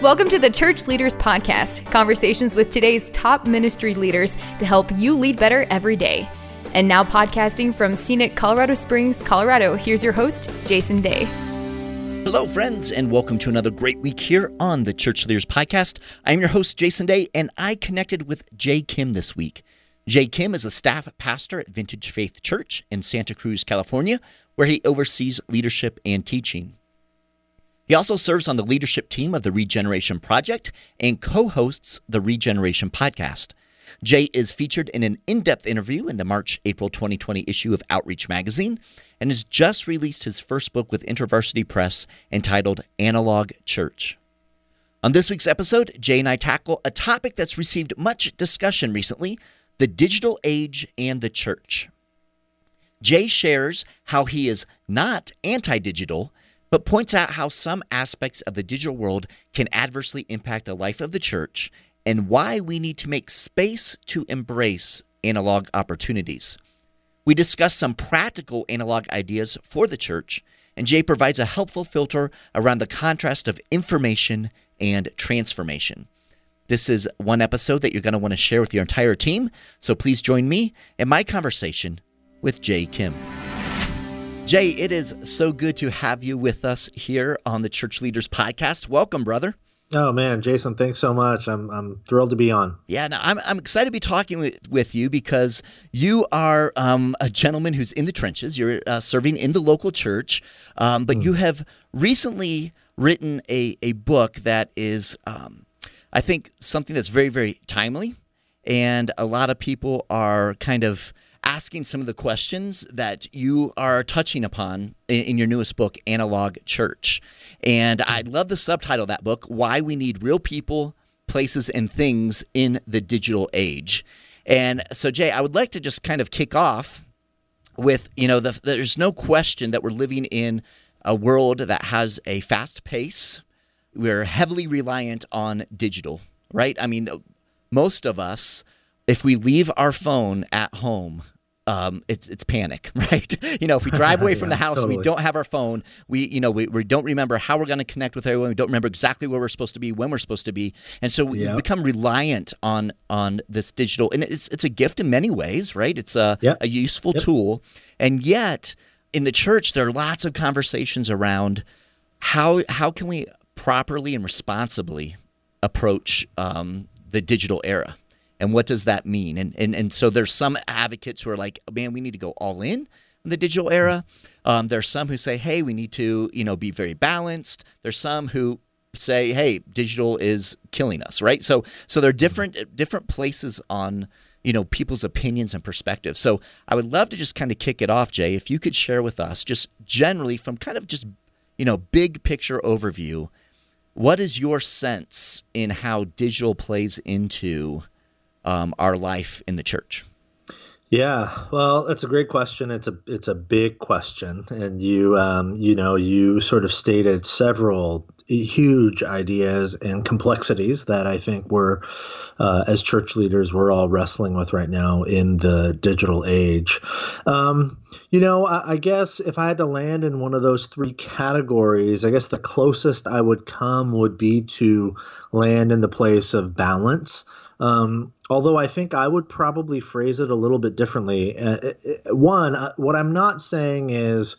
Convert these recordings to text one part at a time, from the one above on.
Welcome to the Church Leaders Podcast, conversations with today's top ministry leaders to help you lead better every day. And now, podcasting from scenic Colorado Springs, Colorado, here's your host, Jason Day. Hello, friends, and welcome to another great week here on the Church Leaders Podcast. I'm your host, Jason Day, and I connected with Jay Kim this week. Jay Kim is a staff pastor at Vintage Faith Church in Santa Cruz, California, where he oversees leadership and teaching. He also serves on the leadership team of the Regeneration Project and co hosts the Regeneration Podcast. Jay is featured in an in depth interview in the March April 2020 issue of Outreach Magazine and has just released his first book with InterVarsity Press entitled Analog Church. On this week's episode, Jay and I tackle a topic that's received much discussion recently the digital age and the church. Jay shares how he is not anti digital, but points out how some aspects of the digital world can adversely impact the life of the church and why we need to make space to embrace analog opportunities. We discuss some practical analog ideas for the church, and Jay provides a helpful filter around the contrast of information and transformation. This is one episode that you're going to want to share with your entire team, so please join me in my conversation with Jay Kim. Jay, it is so good to have you with us here on the Church Leaders Podcast. Welcome, brother. Oh man, Jason, thanks so much. I'm I'm thrilled to be on. Yeah, no, I'm I'm excited to be talking with, with you because you are um, a gentleman who's in the trenches. You're uh, serving in the local church, um, but mm. you have recently written a a book that is, um, I think, something that's very very timely, and a lot of people are kind of asking some of the questions that you are touching upon in, in, your newest book, Analog Church. And I love the subtitle of that book, Why We Need Real People, Places, and Things in the Digital Age. And so, Jay, I would like to just kind of kick off with you know, the, there's no question that we're living in a world that has a fast pace. We're heavily reliant on digital, right? I mean, most of us if we leave our phone at home, um, it's it's panic, right? you know, if we drive away from yeah, the house, totally. we don't have our phone. We you know we, we don't remember how we're going to connect with everyone. We don't remember exactly where we're supposed to be, when we're supposed to be, and so we yep. become reliant on on this digital. And it's it's a gift in many ways, right? It's a yep. a useful yep. tool, and yet in the church there are lots of conversations around how how can we properly and responsibly approach um, the digital era and what does that mean? And and and so there's some advocates who are like, man, we need to go all in in the digital era. Um, there's some who say, hey, we need to you know be very balanced. There's some who say, hey, digital is killing us, right? So so there are different different places on you know people's opinions and perspectives. So I would love to just kind of kick it off, Jay, if you could share with us just generally from kind of just you know big picture overview. What is your sense in how digital plays into um, our life in the church? Yeah, well, that's a great question. It's a it's a big question, and you um, you know you sort of stated several huge ideas and complexities that I think we're uh, as church leaders we're all wrestling with right now in the digital age. Um, you know, I, I guess if I had to land in one of those three categories, I guess the closest I would come would be to land in the place of balance. Um, although I think I would probably phrase it a little bit differently. Uh, uh, uh, one, uh, what I'm not saying is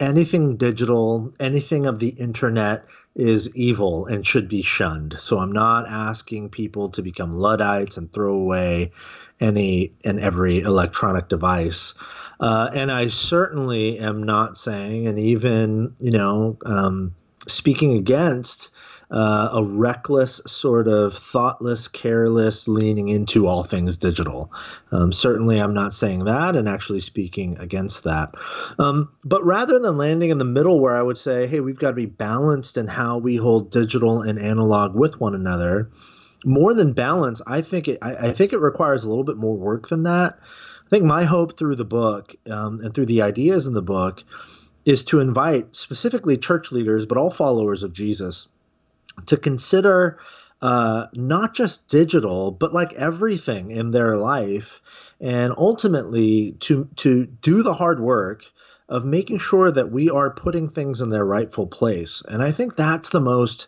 anything digital, anything of the internet is evil and should be shunned. So I'm not asking people to become Luddites and throw away any and every electronic device. Uh, and I certainly am not saying, and even, you know, um, speaking against uh, a reckless, sort of thoughtless, careless leaning into all things digital. Um, certainly, I'm not saying that and actually speaking against that. Um, but rather than landing in the middle where I would say, hey, we've got to be balanced in how we hold digital and analog with one another, more than balance, I think it, I, I think it requires a little bit more work than that. I think my hope through the book um, and through the ideas in the book is to invite specifically church leaders, but all followers of Jesus to consider uh, not just digital, but like everything in their life, and ultimately to to do the hard work of making sure that we are putting things in their rightful place. And I think that's the most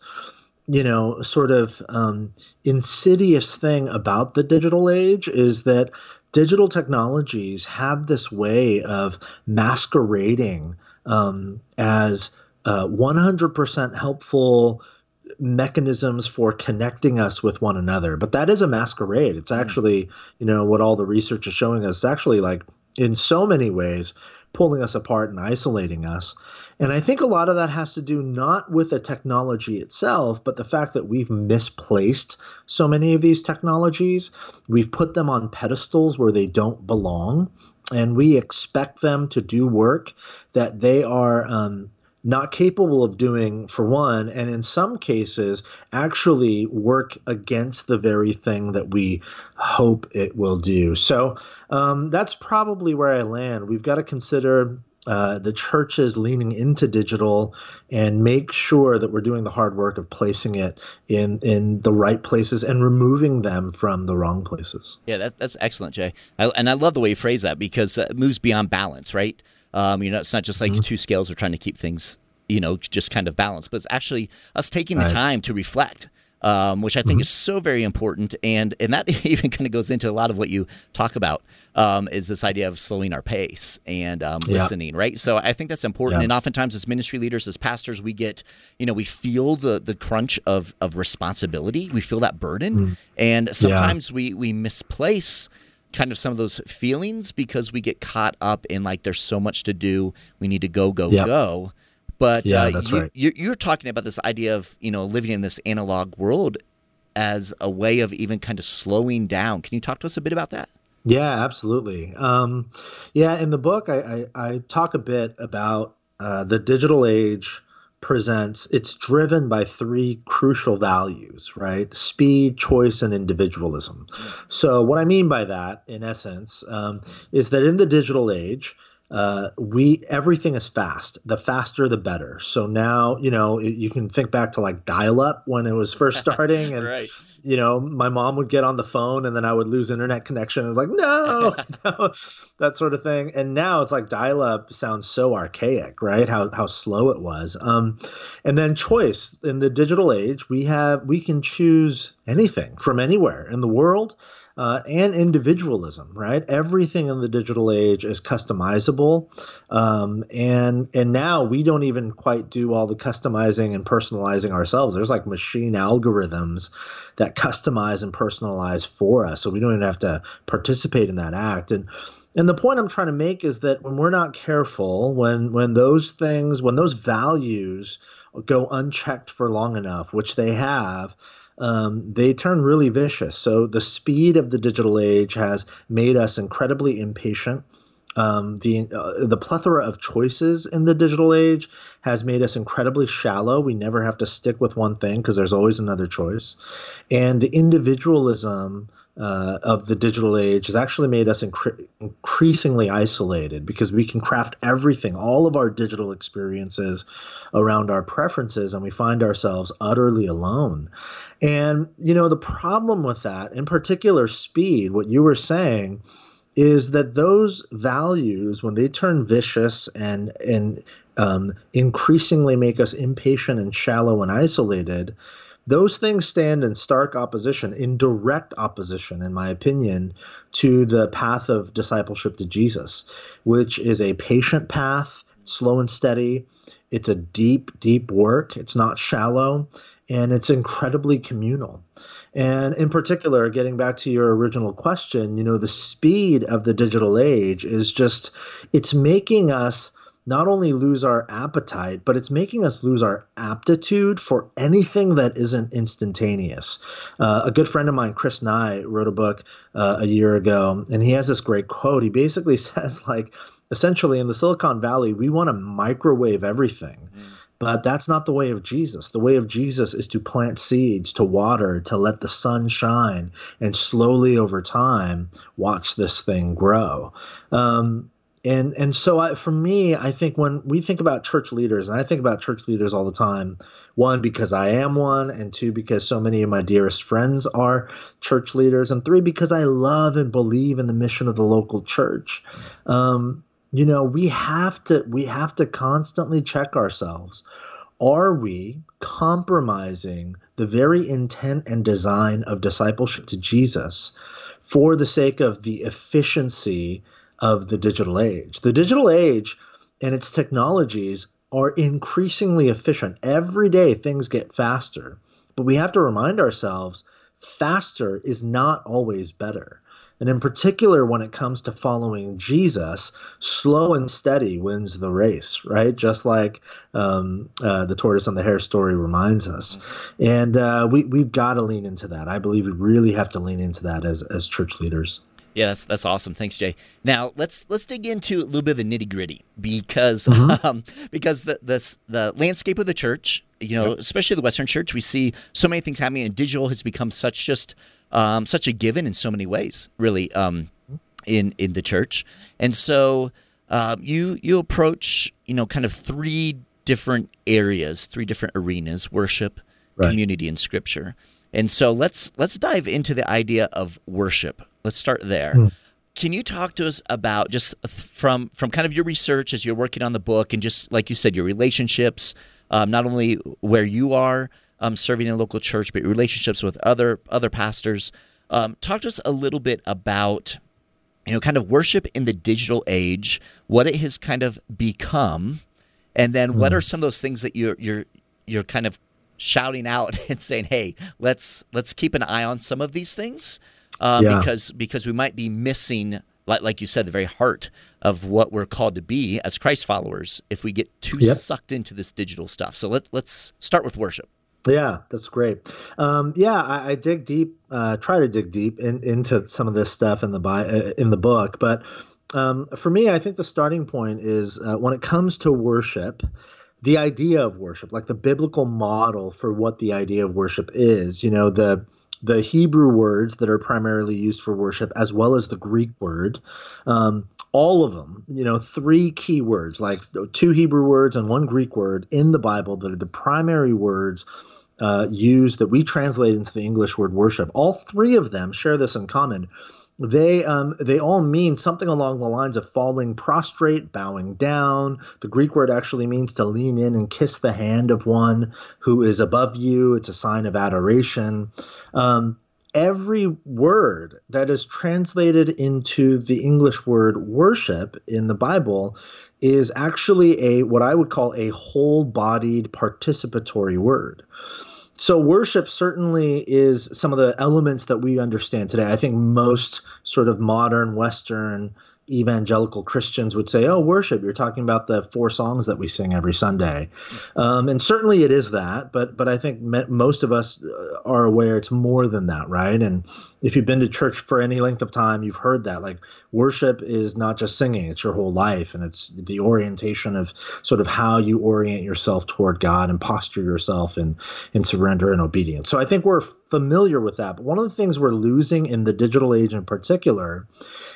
you know, sort of um, insidious thing about the digital age is that digital technologies have this way of masquerading um, as uh, 100% helpful mechanisms for connecting us with one another. But that is a masquerade. It's hmm. actually, you know, what all the research is showing us. It's actually like in so many ways pulling us apart and isolating us. And I think a lot of that has to do not with the technology itself, but the fact that we've misplaced so many of these technologies. We've put them on pedestals where they don't belong, and we expect them to do work that they are um, not capable of doing for one and in some cases actually work against the very thing that we hope it will do so um, that's probably where i land we've got to consider uh, the churches leaning into digital and make sure that we're doing the hard work of placing it in in the right places and removing them from the wrong places. Yeah, that's that's excellent, Jay. I, and I love the way you phrase that because it moves beyond balance, right? Um, you know, it's not just like mm-hmm. two scales we're trying to keep things, you know, just kind of balanced, but it's actually us taking the time to reflect. Um, which I think mm-hmm. is so very important, and and that even kind of goes into a lot of what you talk about um, is this idea of slowing our pace and um, yeah. listening, right? So I think that's important. Yeah. And oftentimes, as ministry leaders, as pastors, we get, you know, we feel the the crunch of of responsibility. We feel that burden, mm. and sometimes yeah. we we misplace kind of some of those feelings because we get caught up in like there's so much to do. We need to go go yep. go. But yeah, uh, that's you, right. you're talking about this idea of you know living in this analog world as a way of even kind of slowing down. Can you talk to us a bit about that? Yeah absolutely. Um, yeah in the book i, I, I talk a bit about uh, the digital age presents it's driven by three crucial values right? Speed choice and individualism. So what i mean by that in essence um, is that in the digital age uh, we everything is fast the faster the better so now you know you can think back to like dial up when it was first starting and right you know, my mom would get on the phone and then I would lose internet connection. It was like, no, no, that sort of thing. And now it's like dial up sounds so archaic, right? How, how slow it was. Um, and then choice in the digital age, we have, we can choose anything from anywhere in the world uh, and individualism, right? Everything in the digital age is customizable, um, and and now we don't even quite do all the customizing and personalizing ourselves. There's like machine algorithms that customize and personalize for us, so we don't even have to participate in that act. And and the point I'm trying to make is that when we're not careful, when when those things, when those values go unchecked for long enough, which they have um, they turn really vicious. So the speed of the digital age has made us incredibly impatient. Um, the uh, the plethora of choices in the digital age has made us incredibly shallow. We never have to stick with one thing because there's always another choice, and the individualism uh, of the digital age has actually made us incre- increasingly isolated because we can craft everything, all of our digital experiences around our preferences, and we find ourselves utterly alone. And, you know, the problem with that, in particular, speed, what you were saying, is that those values, when they turn vicious and, and um, increasingly make us impatient and shallow and isolated, those things stand in stark opposition, in direct opposition, in my opinion, to the path of discipleship to Jesus, which is a patient path, slow and steady. It's a deep, deep work. It's not shallow, and it's incredibly communal. And in particular, getting back to your original question, you know, the speed of the digital age is just, it's making us not only lose our appetite, but it's making us lose our aptitude for anything that isn't instantaneous. Uh, a good friend of mine, Chris Nye, wrote a book uh, a year ago, and he has this great quote. He basically says, like, essentially in the Silicon Valley, we want to microwave everything. Mm. But that's not the way of Jesus. The way of Jesus is to plant seeds, to water, to let the sun shine, and slowly over time watch this thing grow. Um, and and so I, for me i think when we think about church leaders and i think about church leaders all the time one because i am one and two because so many of my dearest friends are church leaders and three because i love and believe in the mission of the local church. Um, you know we have to we have to constantly check ourselves. Are we compromising the very intent and design of discipleship to Jesus for the sake of the efficiency of the digital age? The digital age and its technologies are increasingly efficient. Every day things get faster, but we have to remind ourselves faster is not always better. And in particular, when it comes to following Jesus, slow and steady wins the race, right? Just like um, uh, the tortoise and the hare story reminds us. And uh, we, we've got to lean into that. I believe we really have to lean into that as, as church leaders. Yeah, that's that's awesome. Thanks, Jay. Now let's let's dig into a little bit of the nitty gritty because mm-hmm. um, because the, the the landscape of the church, you know, yep. especially the Western Church, we see so many things happening, and digital has become such just um, such a given in so many ways, really, um, in in the church. And so um, you you approach you know kind of three different areas, three different arenas: worship, right. community, and scripture. And so let's let's dive into the idea of worship. Let's start there. Hmm. Can you talk to us about just from from kind of your research as you're working on the book, and just like you said, your relationships, um, not only where you are um, serving in a local church, but your relationships with other other pastors. Um, talk to us a little bit about you know kind of worship in the digital age, what it has kind of become, and then what hmm. are some of those things that you're you're you're kind of shouting out and saying, "Hey, let's let's keep an eye on some of these things." Um, yeah. because because we might be missing like, like you said, the very heart of what we're called to be as Christ followers if we get too yep. sucked into this digital stuff. So let, let's start with worship. Yeah, that's great. Um, yeah, I, I, dig deep, uh, try to dig deep in, into some of this stuff in the uh, in the book. But um, for me, I think the starting point is uh, when it comes to worship, the idea of worship, like the biblical model for what the idea of worship is. You know, the the Hebrew words that are primarily used for worship, as well as the Greek word. Um, all of them, you know, three key words, like two Hebrew words and one Greek word in the Bible that are the primary words uh, used that we translate into the English word worship. All three of them share this in common. They um, they all mean something along the lines of falling prostrate, bowing down. The Greek word actually means to lean in and kiss the hand of one who is above you. It's a sign of adoration. Um, every word that is translated into the English word worship in the Bible is actually a what I would call a whole-bodied participatory word so worship certainly is some of the elements that we understand today. I think most sort of modern Western evangelical Christians would say, "Oh, worship. You're talking about the four songs that we sing every Sunday," um, and certainly it is that. But but I think me- most of us uh, are aware it's more than that, right? And if you've been to church for any length of time, you've heard that. Like worship is not just singing; it's your whole life, and it's the orientation of sort of how you orient yourself toward God and posture yourself in in surrender and obedience. So I think we're familiar with that. But one of the things we're losing in the digital age, in particular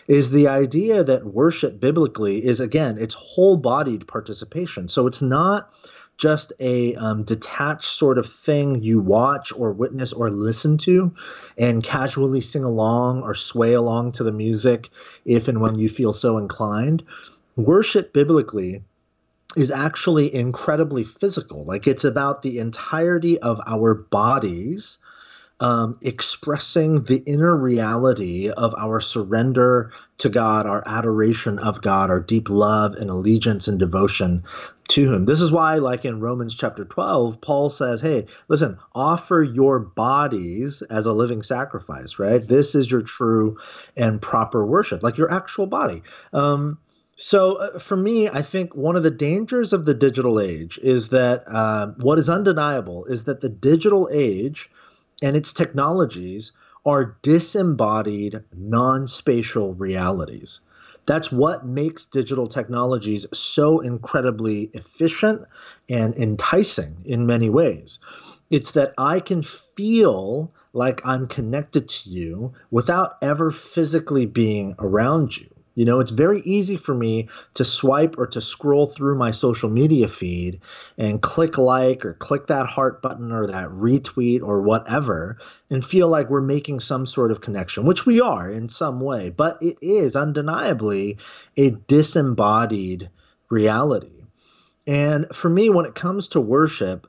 is the idea that worship biblically is again it's whole bodied participation. So it's not just a um, detached sort of thing you watch or witness or listen to and casually sing along or sway along to the music if and when you feel so inclined. Worship biblically is actually incredibly physical. Like it's about the entirety of our bodies um, expressing the inner reality of our surrender to God, our adoration of God, our deep love and allegiance and devotion to Him. This is why, like in Romans chapter 12, Paul says, Hey, listen, offer your bodies as a living sacrifice, right? This is your true and proper worship, like your actual body. Um, so, uh, for me, I think one of the dangers of the digital age is that uh, what is undeniable is that the digital age and its technologies are disembodied non spatial realities. That's what makes digital technologies so incredibly efficient and enticing in many ways. It's that I can feel like I'm connected to you without ever physically being around you. You know, it's very easy for me to swipe or to scroll through my social media feed and click like or click that heart button or that retweet or whatever and feel like we're making some sort of connection, which we are in some way, but it is undeniably a disembodied reality. And for me, when it comes to worship,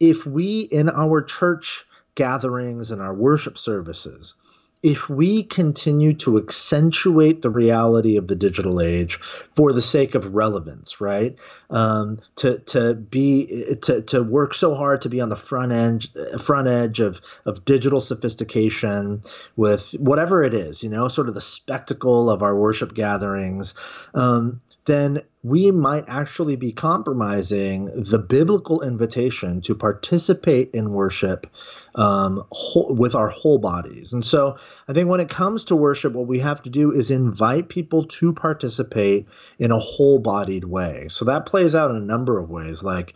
if we in our church gatherings and our worship services, if we continue to accentuate the reality of the digital age for the sake of relevance, right? Um, to to be to to work so hard to be on the front edge front edge of of digital sophistication with whatever it is, you know, sort of the spectacle of our worship gatherings. Um, then we might actually be compromising the biblical invitation to participate in worship um, whole, with our whole bodies. And so I think when it comes to worship, what we have to do is invite people to participate in a whole bodied way. So that plays out in a number of ways. Like,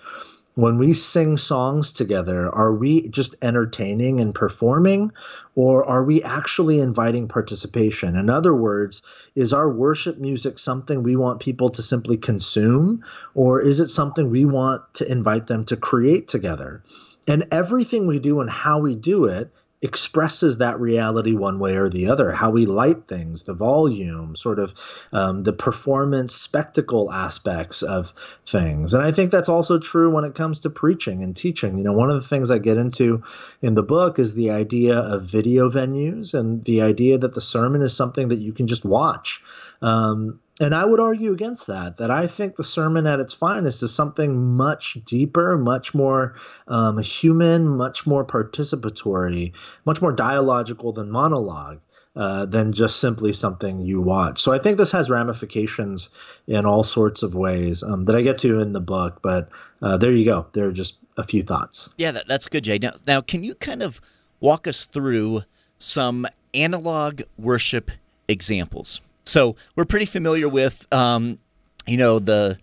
when we sing songs together, are we just entertaining and performing, or are we actually inviting participation? In other words, is our worship music something we want people to simply consume, or is it something we want to invite them to create together? And everything we do and how we do it expresses that reality one way or the other. How we light things, the volume, sort of um, the performance spectacle aspects of things. And I think that's also true when it comes to preaching and teaching. You know, one of the things I get into in the book is the idea of video venues and the idea that the sermon is something that you can just watch. Um, and I would argue against that, that I think the sermon at its finest is something much deeper, much more um, human, much more participatory, much more dialogical than monologue. Uh, than just simply something you watch. So I think this has ramifications in all sorts of ways um, that I get to in the book. But uh, there you go. There are just a few thoughts. Yeah, that, that's good, Jay. Now, now, can you kind of walk us through some analog worship examples? So we're pretty familiar with, um, you know, the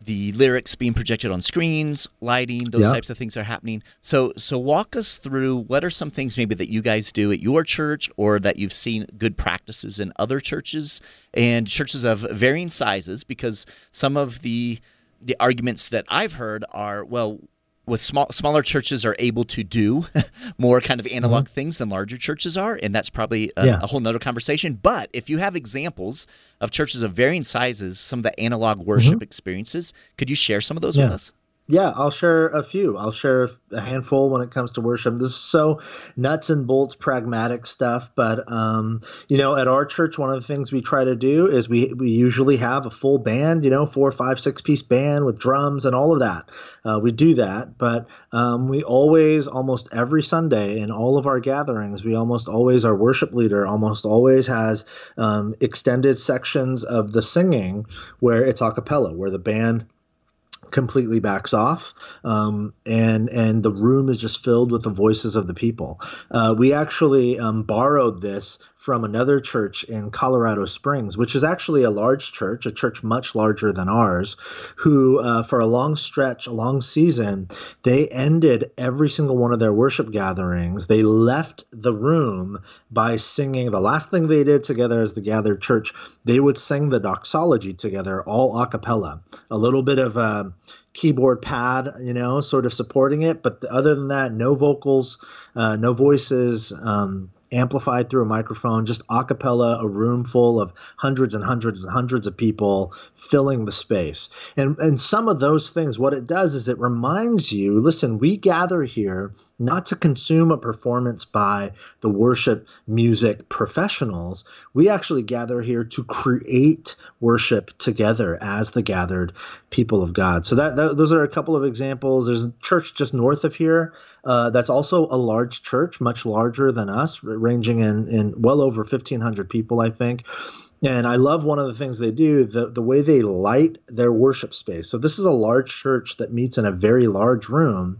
the lyrics being projected on screens, lighting, those types of things are happening. So, so walk us through what are some things maybe that you guys do at your church, or that you've seen good practices in other churches and churches of varying sizes. Because some of the the arguments that I've heard are, well, with small smaller churches are able to do more kind of analog mm-hmm. things than larger churches are and that's probably a, yeah. a, whole nother conversation but if you have examples of churches of varying sizes some of the analog worship mm-hmm. experiences could you share some of those yeah. with us yeah, I'll share a few. I'll share a handful when it comes to worship. This is so nuts and bolts, pragmatic stuff. But um, you know, at our church, one of the things we try to do is we we usually have a full band. You know, four, five, six piece band with drums and all of that. Uh, we do that, but um, we always, almost every Sunday in all of our gatherings, we almost always our worship leader almost always has um, extended sections of the singing where it's a cappella, where the band completely backs off, um, and and the room is just filled with the voices of the people. Uh, we actually um, borrowed this from another church in Colorado Springs, which is actually a large church, a church much larger than ours, who, uh, for a long stretch, a long season, they ended every single one of their worship gatherings. They left the room by singing the last thing they did together as the gathered church. They would sing the doxology together, all a cappella, a little bit of a keyboard pad, you know, sort of supporting it. But other than that, no vocals, uh, no voices. Um, amplified through a microphone, just a cappella, a room full of hundreds and hundreds and hundreds of people filling the space. And and some of those things, what it does is it reminds you, listen, we gather here not to consume a performance by the worship music professionals. We actually gather here to create worship together as the gathered people of God. So that, that those are a couple of examples. There's a church just north of here uh, that's also a large church, much larger than us, ranging in in well over 1,500 people, I think. And I love one of the things they do, the, the way they light their worship space. So, this is a large church that meets in a very large room.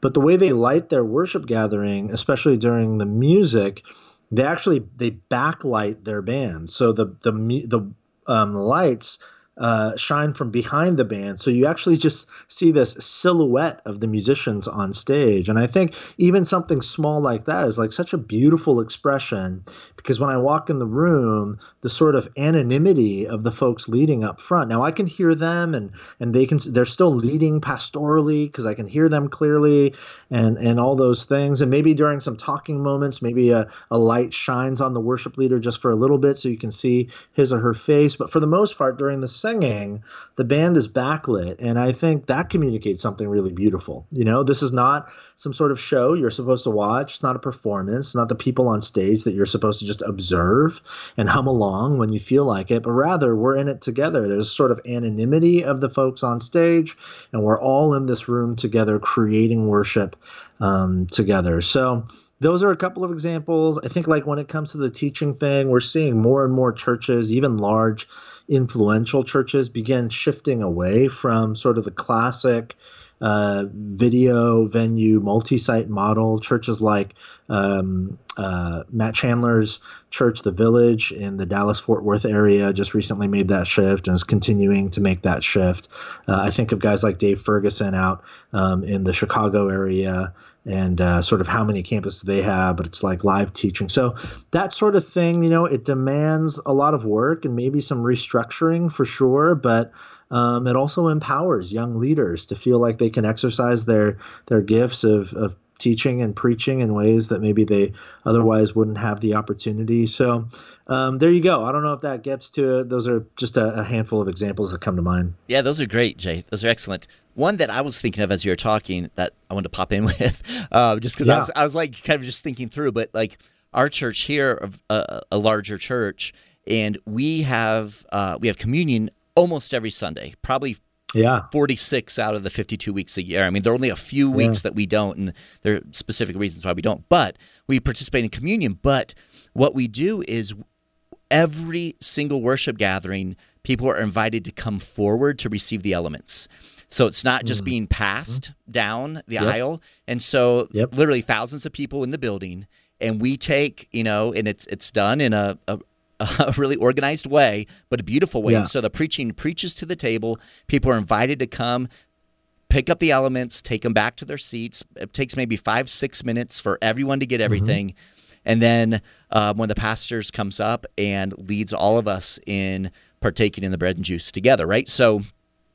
But the way they light their worship gathering, especially during the music, they actually they backlight their band. So the the the um, lights uh, shine from behind the band. So you actually just see this silhouette of the musicians on stage. And I think even something small like that is like such a beautiful expression because when I walk in the room, the sort of anonymity of the folks leading up front. Now I can hear them and and they can they're still leading pastorally because I can hear them clearly and and all those things. And maybe during some talking moments, maybe a, a light shines on the worship leader just for a little bit so you can see his or her face. But for the most part, during the singing, the band is backlit. And I think that communicates something really beautiful. You know, this is not some sort of show you're supposed to watch. It's not a performance. It's not the people on stage that you're supposed to just observe and hum along when you feel like it, but rather we're in it together. There's sort of anonymity of the folks on stage, and we're all in this room together creating worship um, together. So, those are a couple of examples. I think, like when it comes to the teaching thing, we're seeing more and more churches, even large, influential churches, begin shifting away from sort of the classic uh, video venue multi-site model. Churches like um, uh, Matt Chandler's church, The Village, in the Dallas Fort Worth area, just recently made that shift and is continuing to make that shift. Uh, I think of guys like Dave Ferguson out um, in the Chicago area and uh, sort of how many campuses they have, but it's like live teaching. So that sort of thing, you know, it demands a lot of work and maybe some restructuring for sure, but um, it also empowers young leaders to feel like they can exercise their their gifts of, of teaching and preaching in ways that maybe they otherwise wouldn't have the opportunity. So um, there you go. I don't know if that gets to it. Those are just a, a, handful of examples that come to mind. Yeah, those are great, Jay. Those are excellent. One that I was thinking of as you were talking that I wanted to pop in with, uh, just because yeah. I, was, I was like kind of just thinking through, but like our church here, uh, a larger church, and we have uh, we have communion almost every Sunday, probably yeah 46 out of the 52 weeks a year i mean there are only a few weeks yeah. that we don't and there are specific reasons why we don't but we participate in communion but what we do is every single worship gathering people are invited to come forward to receive the elements so it's not just mm. being passed mm. down the yep. aisle and so yep. literally thousands of people in the building and we take you know and it's it's done in a, a, a really organized way, but a beautiful way. Yeah. And so the preaching preaches to the table. People are invited to come, pick up the elements, take them back to their seats. It takes maybe five, six minutes for everyone to get mm-hmm. everything. Mm-hmm. And then um, when the pastors comes up and leads all of us in partaking in the bread and juice together, right? So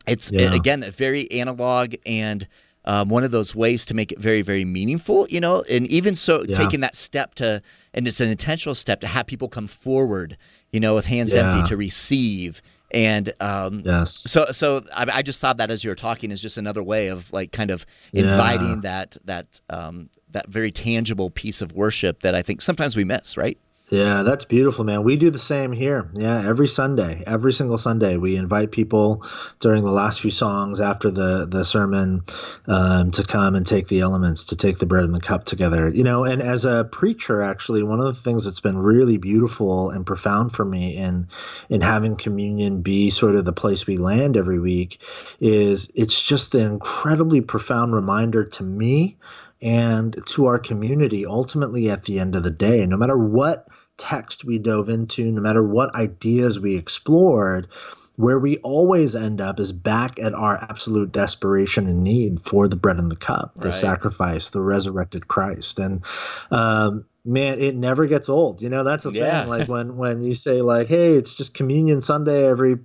it's yeah. it, again very analog and um, one of those ways to make it very, very meaningful, you know, and even so, yeah. taking that step to, and it's an intentional step to have people come forward, you know, with hands yeah. empty to receive. And um, yes. so, so I, I, just thought that as you were talking is just another way of like kind of inviting yeah. that that um, that very tangible piece of worship that I think sometimes we miss, right? Yeah, that's beautiful, man. We do the same here. Yeah, every Sunday, every single Sunday, we invite people during the last few songs after the the sermon um, to come and take the elements, to take the bread and the cup together. You know, and as a preacher, actually, one of the things that's been really beautiful and profound for me in in having communion be sort of the place we land every week is it's just an incredibly profound reminder to me and to our community ultimately at the end of the day no matter what text we dove into, no matter what ideas we explored, where we always end up is back at our absolute desperation and need for the bread and the cup, the right. sacrifice, the resurrected Christ. And um, man, it never gets old. You know, that's the yeah. thing. Like when when you say like, hey, it's just communion Sunday every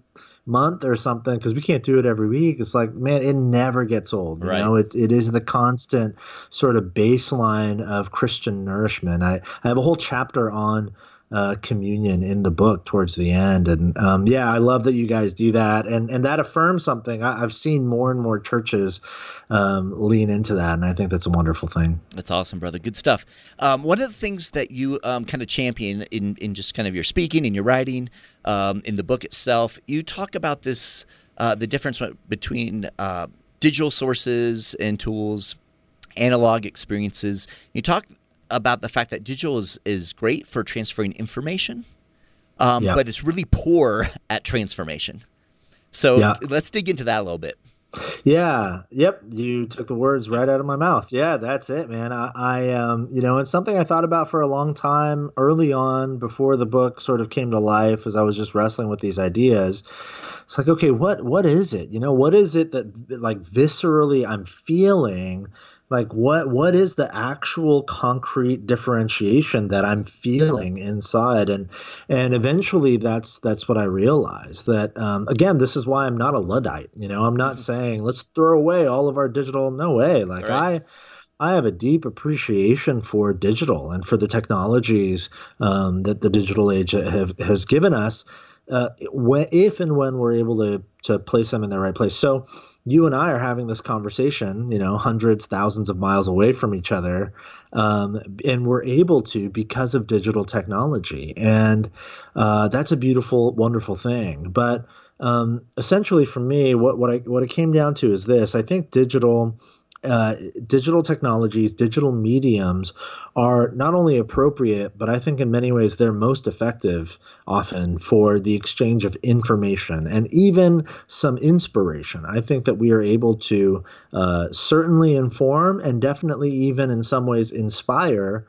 month or something because we can't do it every week. It's like man it never gets old you right. know it, it is the constant sort of baseline of christian nourishment. I, I have a whole chapter on uh, communion in the book towards the end. And um, yeah, I love that you guys do that, and and that affirms something. I, have seen more and more churches um, lean into that, and I think that's a wonderful thing. That's awesome, brother. Good stuff. Um, one of the things that you um, kind of champion in in just kind of your speaking and your writing um, in the book itself, you talk about this uh, the difference between uh, digital sources and tools analog experiences. You talk about the fact that digital is, is great for transferring information, um, yeah. but it's really poor at transformation. So yeah. let's dig into that a little bit. Yeah. Yep. You took the words right out of my mouth. Yeah, that's it, man. I, I, um, you know, it's something I thought about for a long time early on before the book sort of came to life as I was just wrestling with these ideas. It's like, okay, what, what is it? You know, what is it that like viscerally I'm feeling like what what is the actual concrete differentiation that i'm feeling inside and and eventually that's that's what i realized that um, again this is why i'm not a luddite you know i'm not mm-hmm. saying let's throw away all of our digital no way like right. i I have a deep appreciation for digital and for the technologies um, that the digital age have, has given us uh, if and when we're able to to place them in the right place. So you and I are having this conversation, you know, hundreds, thousands of miles away from each other, um, and we're able to because of digital technology, and uh, that's a beautiful, wonderful thing. But um, essentially, for me, what what I what it came down to is this: I think digital uh, digital technologies, digital mediums are not only appropriate, but I think in many ways they're most effective often for the exchange of information and even some inspiration. I think that we are able to uh, certainly inform and definitely even in some ways inspire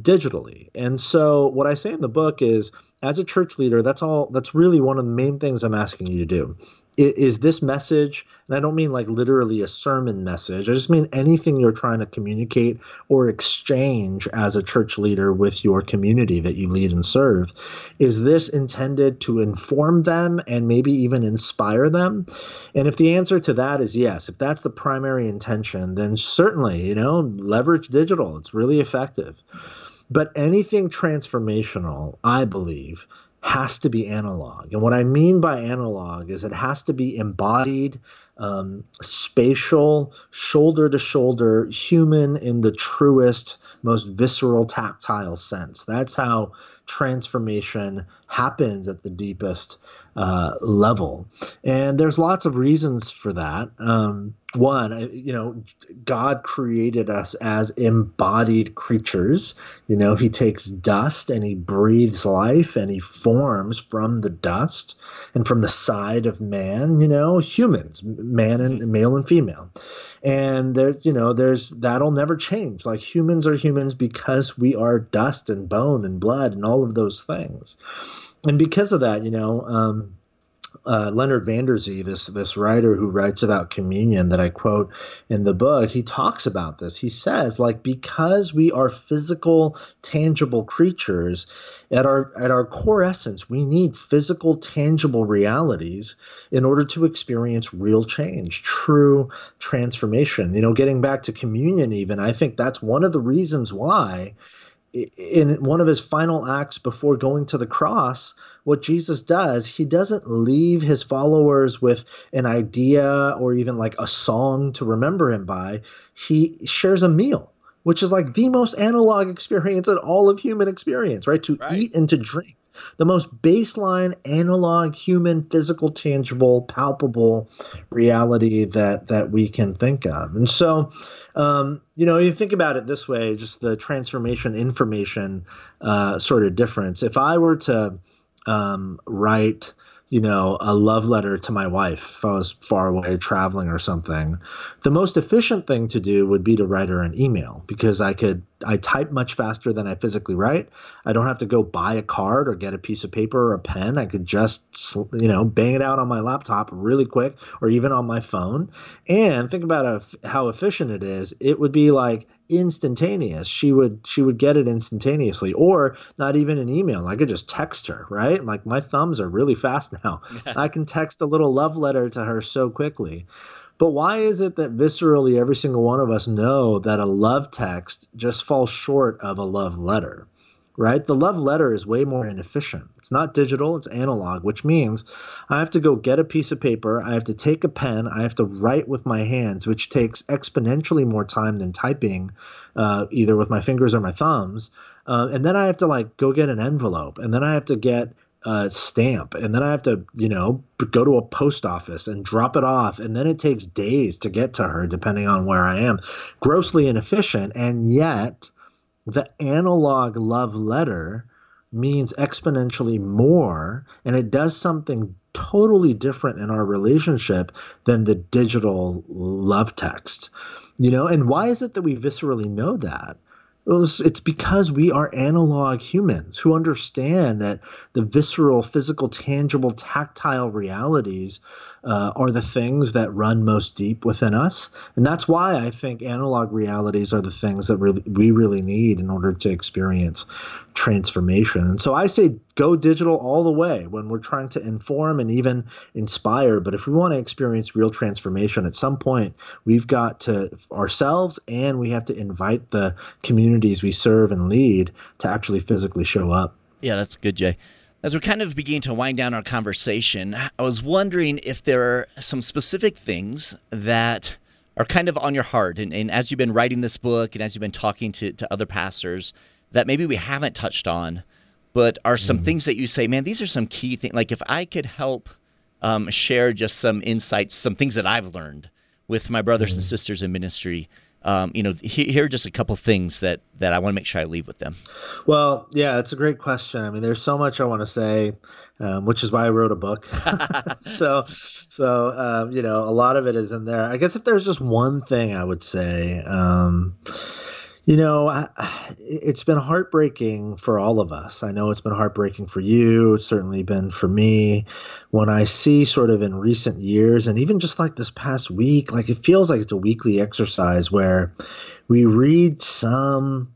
digitally. And so what I say in the book is as a church leader, that's all that's really one of the main things I'm asking you to do is this message and i don't mean like literally a sermon message. I just mean anything you're trying to communicate or exchange as a church leader with your community that you lead and serve. Is this intended to inform them and maybe even inspire them? And if the answer to that is yes if that's the primary intention then certainly you know leverage digital. It's really effective. But anything transformational i believe has to be analog. And what I mean by analog is it has to be embodied, um, spatial, shoulder to shoulder, human in the truest, most visceral, tactile sense. That's how transformation happens at the deepest uh, level. And there's lots of reasons for that. Um, one, you know, God created us as embodied creatures. You know, He takes dust and He breathes life and He forms from the dust and from the side of man, you know, humans, man and mm-hmm. male and female. And there's, you know, there's that'll never change. Like humans are humans because we are dust and bone and blood and all of those things and because of that, you know, um, uh, Leonard Vander Zee, this this writer who writes about communion that I quote in the book, he talks about this. He says, like, because we are physical, tangible creatures, at our at our core essence, we need physical, tangible realities in order to experience real change, true transformation. You know, getting back to communion, even I think that's one of the reasons why in one of his final acts before going to the cross, what Jesus does, he doesn't leave his followers with an idea or even like a song to remember him by. He shares a meal, which is like the most analog experience in all of human experience, right? To right. eat and to drink. The most baseline, analog, human, physical, tangible, palpable reality that that we can think of. And so um, you know, you think about it this way, just the transformation information uh, sort of difference. If I were to um, write you know, a love letter to my wife if I was far away traveling or something, the most efficient thing to do would be to write her an email because I could I type much faster than I physically write. I don't have to go buy a card or get a piece of paper or a pen. I could just you know bang it out on my laptop really quick or even on my phone. And think about how efficient it is. It would be like instantaneous. She would she would get it instantaneously or not even an email. I could just text her right? Like my thumbs are really fast now. I can text a little love letter to her so quickly. But why is it that viscerally every single one of us know that a love text just falls short of a love letter right? The love letter is way more inefficient. It's not digital, it's analog, which means I have to go get a piece of paper, I have to take a pen, I have to write with my hands, which takes exponentially more time than typing, uh, either with my fingers or my thumbs. Uh, and then I have to like go get an envelope, and then I have to get a stamp, and then I have to, you know, go to a post office and drop it off, and then it takes days to get to her, depending on where I am. Grossly inefficient, and yet the analog love letter means exponentially more and it does something totally different in our relationship than the digital love text. You know and why is it that we viscerally know that? It's because we are analog humans who understand that the visceral, physical, tangible, tactile realities uh, are the things that run most deep within us. And that's why I think analog realities are the things that really, we really need in order to experience transformation. And so I say go digital all the way when we're trying to inform and even inspire. But if we want to experience real transformation, at some point we've got to ourselves and we have to invite the communities we serve and lead to actually physically show up. Yeah, that's good, Jay. As we're kind of beginning to wind down our conversation, I was wondering if there are some specific things that are kind of on your heart. And, and as you've been writing this book and as you've been talking to, to other pastors, that maybe we haven't touched on, but are some mm. things that you say, man, these are some key things. Like if I could help um, share just some insights, some things that I've learned with my brothers mm. and sisters in ministry, um, you know, here are just a couple things that that I want to make sure I leave with them. Well, yeah, it's a great question. I mean, there's so much I want to say, um, which is why I wrote a book. so, so um, you know, a lot of it is in there. I guess if there's just one thing I would say. You know, I, it's been heartbreaking for all of us. I know it's been heartbreaking for you. It's certainly been for me. When I see sort of in recent years, and even just like this past week, like it feels like it's a weekly exercise where we read some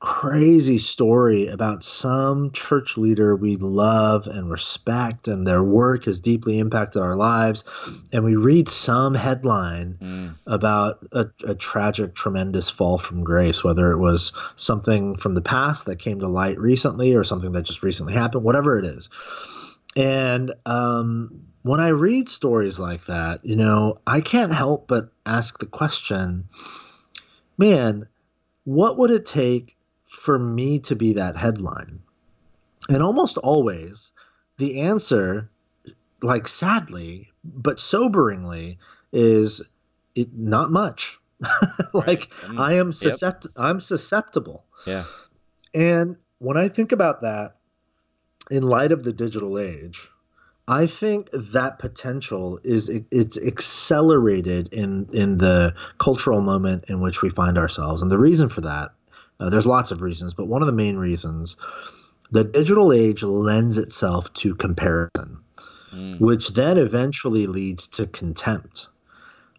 crazy story about some church leader we love and respect, and their work has deeply impacted our lives. And we read some headline mm. about a, a, tragic, tremendous fall from grace, whether it was something from the past that came to light recently or something that just recently happened, whatever it is. And um, when I read stories like that, you know, I can't help but ask the question man, what would it take for me to be that headline? And almost always, the answer, like sadly, but soberingly, is it not much. like right. I am suscept- yep. I'm susceptible. Yeah. And when I think about that in light of the digital age, I think that potential is it's accelerated in in the cultural moment in which we find ourselves, and the reason for that uh, there's lots of reasons, but one of the main reasons the digital age lends itself to comparison, mm. which then eventually leads to contempt.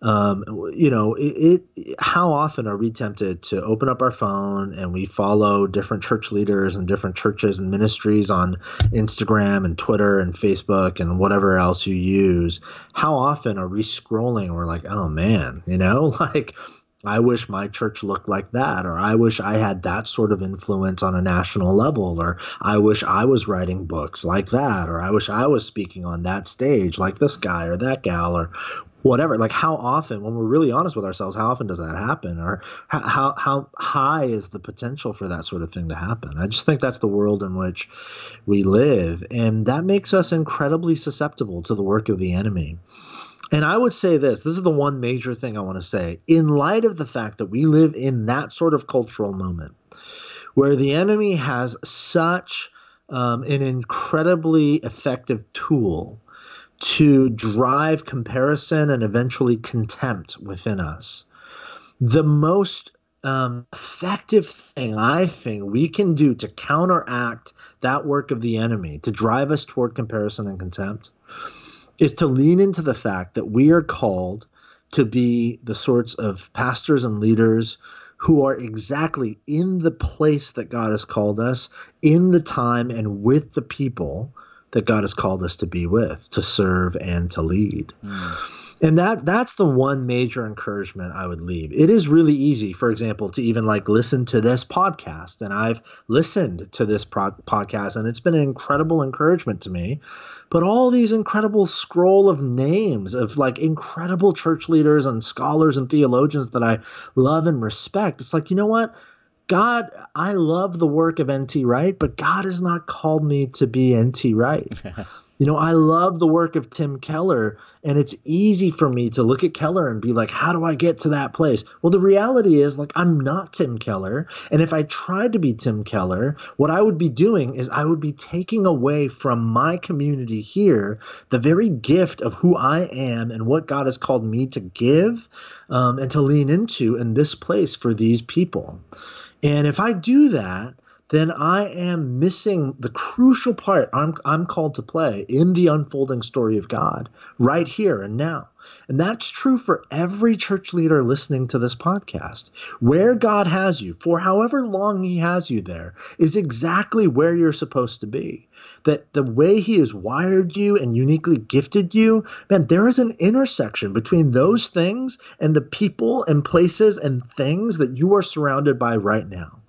Um, you know, it, it, How often are we tempted to open up our phone and we follow different church leaders and different churches and ministries on Instagram and Twitter and Facebook and whatever else you use? How often are we scrolling? And we're like, oh man, you know, like I wish my church looked like that, or I wish I had that sort of influence on a national level, or I wish I was writing books like that, or I wish I was speaking on that stage like this guy or that gal, or whatever. Like, how often, when we're really honest with ourselves, how often does that happen, or how how high is the potential for that sort of thing to happen? I just think that's the world in which we live, and that makes us incredibly susceptible to the work of the enemy. And I would say this this is the one major thing I want to say. In light of the fact that we live in that sort of cultural moment where the enemy has such um, an incredibly effective tool to drive comparison and eventually contempt within us, the most um, effective thing I think we can do to counteract that work of the enemy, to drive us toward comparison and contempt, is to lean into the fact that we are called to be the sorts of pastors and leaders who are exactly in the place that God has called us, in the time and with the people that God has called us to be with, to serve and to lead. Mm and that that's the one major encouragement i would leave it is really easy for example to even like listen to this podcast and i've listened to this pro- podcast and it's been an incredible encouragement to me but all these incredible scroll of names of like incredible church leaders and scholars and theologians that i love and respect it's like you know what God, I love the work of N.T. Wright, but God has not called me to be N.T. Wright. You know, I love the work of Tim Keller, and it's easy for me to look at Keller and be like, how do I get to that place? Well, the reality is, like, I'm not Tim Keller. And if I tried to be Tim Keller, what I would be doing is I would be taking away from my community here the very gift of who I am and what God has called me to give um, and to lean into in this place for these people. And if I do that, then I am missing the crucial part I'm, I'm called to play in the unfolding story of God right here and now. And that's true for every church leader listening to this podcast. Where God has you, for however long He has you there, is exactly where you're supposed to be. That the way He has wired you and uniquely gifted you, man, there is an intersection between those things and the people and places and things that you are surrounded by right now.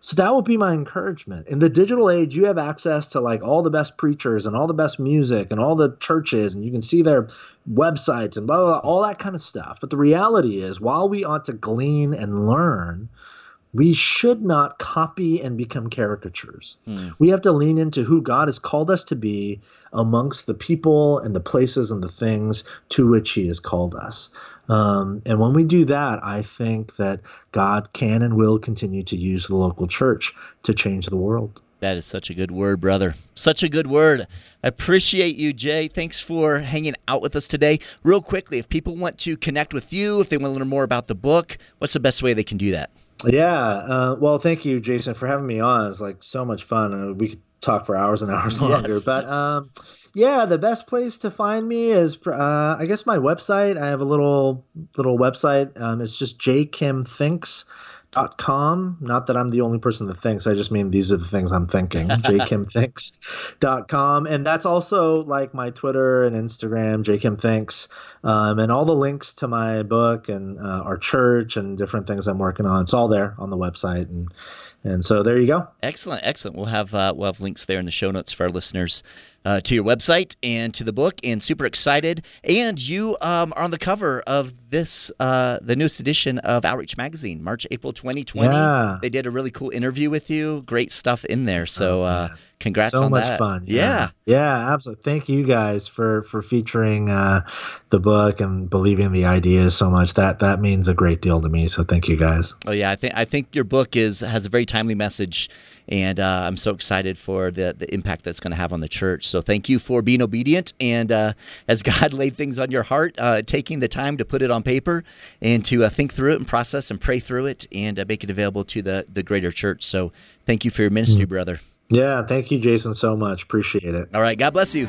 So that would be my encouragement. In the digital age, you have access to like all the best preachers and all the best music and all the churches, and you can see their websites and blah, blah, blah all that kind of stuff. But the reality is, while we ought to glean and learn, we should not copy and become caricatures. Mm. We have to lean into who God has called us to be amongst the people and the places and the things to which He has called us. Um, and when we do that, I think that God can and will continue to use the local church to change the world. That is such a good word, brother. Such a good word. I appreciate you, Jay. Thanks for hanging out with us today. Real quickly, if people want to connect with you, if they want to learn more about the book, what's the best way they can do that? Yeah. Uh, well, thank you, Jason, for having me on. It's like so much fun. Uh, we could talk for hours and hours yes. longer. But um, yeah, the best place to find me is, uh, I guess, my website. I have a little little website. Um, it's just jaykimthinks dot com. Not that I'm the only person that thinks. I just mean these are the things I'm thinking. dot com, and that's also like my Twitter and Instagram. jaykimthinks, um, and all the links to my book and uh, our church and different things I'm working on. It's all there on the website and and so there you go. Excellent, excellent. We'll have uh, we'll have links there in the show notes for our listeners uh, to your website and to the book. And super excited. And you um, are on the cover of this uh, the newest edition of Outreach Magazine, March April 2020. Yeah. They did a really cool interview with you. Great stuff in there. So. Oh, congrats so on much fun yeah. yeah. yeah absolutely thank you guys for for featuring uh, the book and believing the ideas so much that that means a great deal to me so thank you guys oh yeah i think i think your book is has a very timely message and uh, i'm so excited for the the impact that's going to have on the church so thank you for being obedient and uh, as god laid things on your heart uh, taking the time to put it on paper and to uh, think through it and process and pray through it and uh, make it available to the the greater church so thank you for your ministry mm-hmm. brother yeah, thank you, Jason, so much. Appreciate it. All right, God bless you.